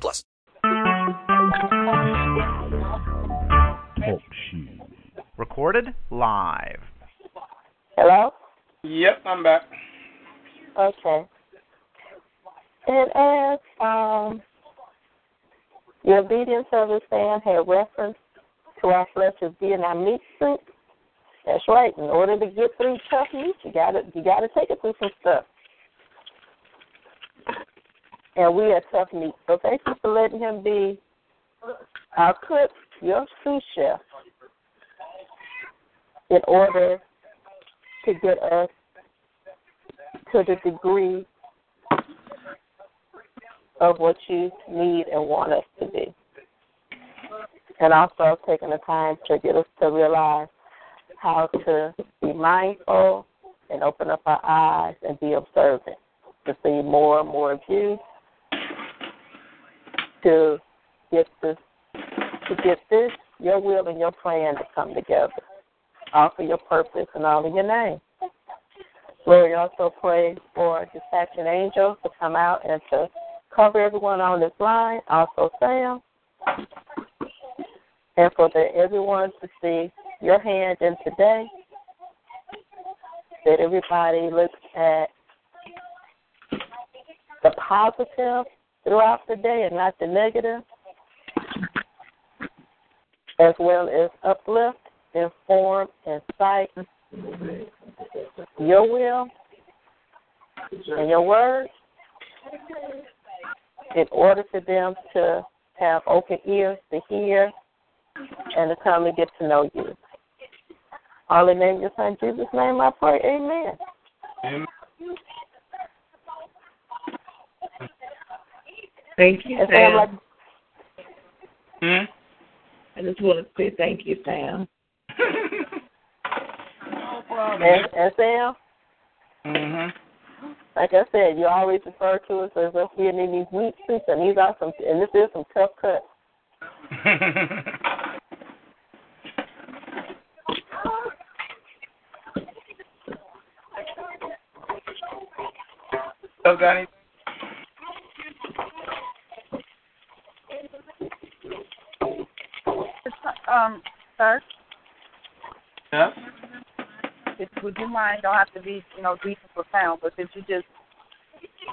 plus. Recorded live. Hello? Yep, I'm back. Okay. And as um, the obedience of the stand had reference to our flesh as being our meat suit, that's right. In order to get through tough meat, you gotta you gotta take it through some stuff. And we are tough meat. So thank you for letting him be our cook, your sous chef, in order to get us to the degree of what you need and want us to be. And also taking the time to get us to realize how to be mindful and open up our eyes and be observant to see more and more of you to get this to get this, your will and your plan to come together. All for your purpose and all in your name. Lord, we also pray for dispatching angels to come out and to cover everyone on this line, also Sam, and for the, everyone to see your hand in today, that everybody looks at the positive throughout the day and not the negative, as well as uplift, inform, incite your will and your word in order for them to have open ears to hear and to come and get to know you. All in the name of your son Jesus' name I pray. Amen. Amen. Thank you, And Sam, Sam. like, Hmm? I just want to say thank you, Sam. no problem. and, and Sam, Mm-hmm. like I said, you always refer to us as if we're in these meat suits, and these are some, and this is some tough cuts. Still got Um, sir, Yes. if, would you mind? Don't have to be, you know, deep and profound, but could you just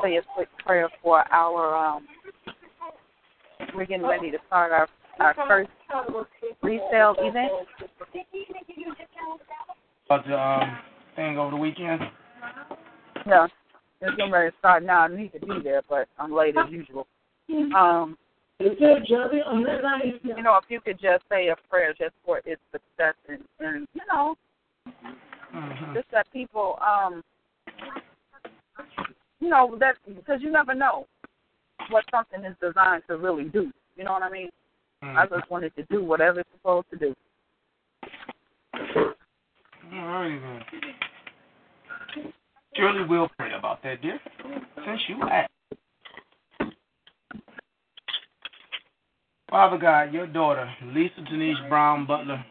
say a quick prayer for our um? We're getting ready to start our our first resale event. About the um, thing over the weekend? Yeah, it's getting ready to start now. I need to be there, but I'm late as usual. Um, Is there Johnny on that line? you know, if you could just say a prayer just for its success and, and you know, Mm-hmm. just that people, um, you know, that because you never know what something is designed to really do. You know what I mean? I just wanted to do whatever it's supposed to do. All right, then. Surely we'll pray about that, dear. Since you asked. Father God, your daughter, Lisa Denise Brown Butler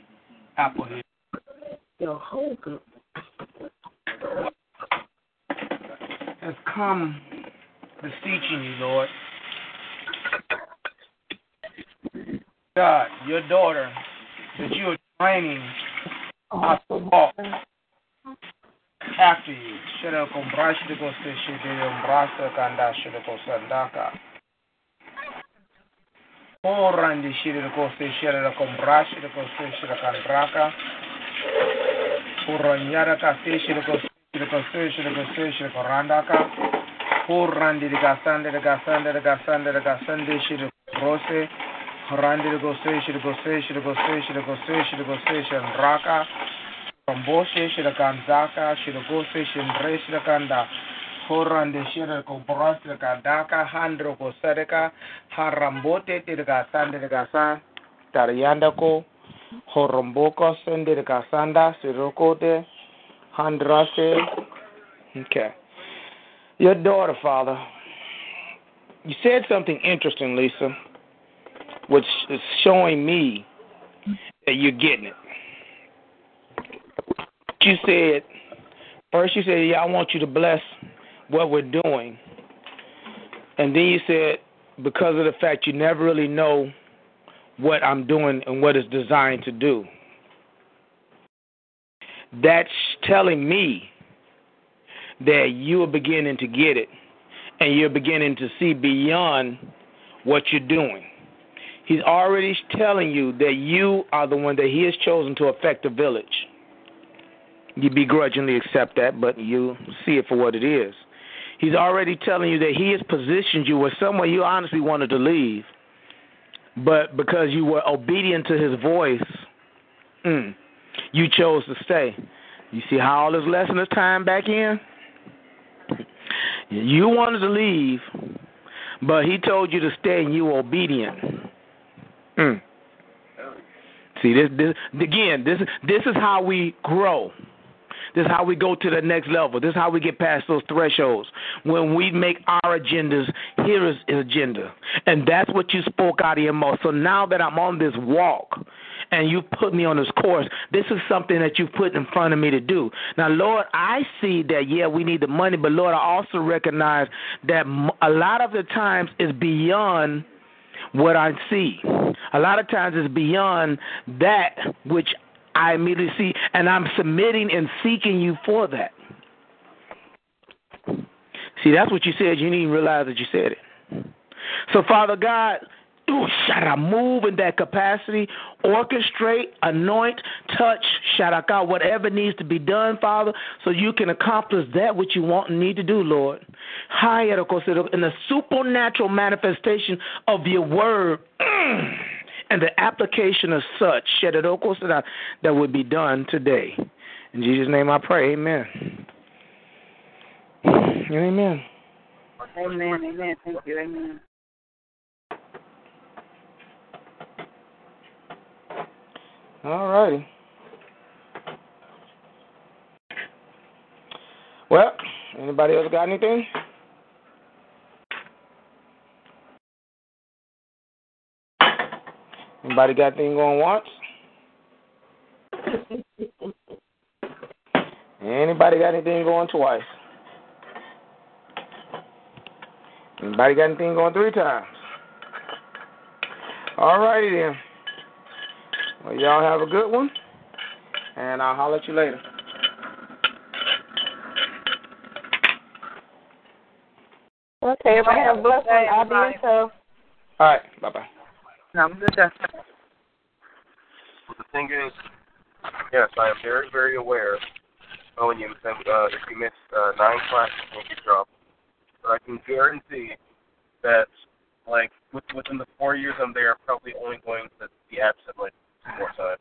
Applehead, Your whole group. has come beseeching you, Lord. God, your daughter, that you are training us to walk after you. oranje shiri la coste shiri la compra shiri coste shiri de oranyara caste shiri coste shiri coste shiri coste de corandaca oranje de gasande de gasande de gasande de gasande shiri rose. Oranje de coste shiri coste shiri coste de coste shiri coste shiri raca. De Shirakanzaka, și de Shirakanda, Horande daka handro harambote horomboko sirokote handrase okay your daughter father. You said something interesting lisa which is showing me that you're getting it. You said first you said yeah i want you to bless what we're doing. And then you said, because of the fact you never really know what I'm doing and what it's designed to do. That's telling me that you are beginning to get it and you're beginning to see beyond what you're doing. He's already telling you that you are the one that he has chosen to affect the village. You begrudgingly accept that, but you see it for what it is. He's already telling you that he has positioned you where somewhere you honestly wanted to leave, but because you were obedient to his voice, mm, you chose to stay. You see how all this lesson is tying back in? You wanted to leave, but he told you to stay and you were obedient. Mm. See this, this again. This this is how we grow. This is how we go to the next level. This is how we get past those thresholds. When we make our agendas, here is agenda. And that's what you spoke out of your mouth. So now that I'm on this walk, and you put me on this course. This is something that you put in front of me to do. Now, Lord, I see that, yeah, we need the money, but Lord, I also recognize that a lot of the times is beyond what I see. A lot of times it's beyond that which I immediately see, and I'm submitting and seeking you for that. See, that's what you said. You didn't even realize that you said it. So, Father God, shout out, move in that capacity, orchestrate, anoint, touch, shout out, God, whatever needs to be done, Father, so you can accomplish that which you want and need to do, Lord. Course in the supernatural manifestation of your word. Mm. And the application of such oh, that would be done today. In Jesus' name I pray. Amen. Amen. Amen. Amen. Thank you. Amen. All righty. Well, anybody else got anything? Anybody got anything going once? Anybody got anything going twice? Anybody got anything going three times? All righty then. Well, y'all have a good one, and I'll holler at you later. Okay, everybody have a blessed one. I'll be in touch. All right, bye bye. I'm good. Well, the thing is, yes, I am very, very aware. Oh, when you uh, if you miss uh, nine classes, you dropped. But I can guarantee that, like, within the four years I'm there, I'm probably only going to be absent like two more times.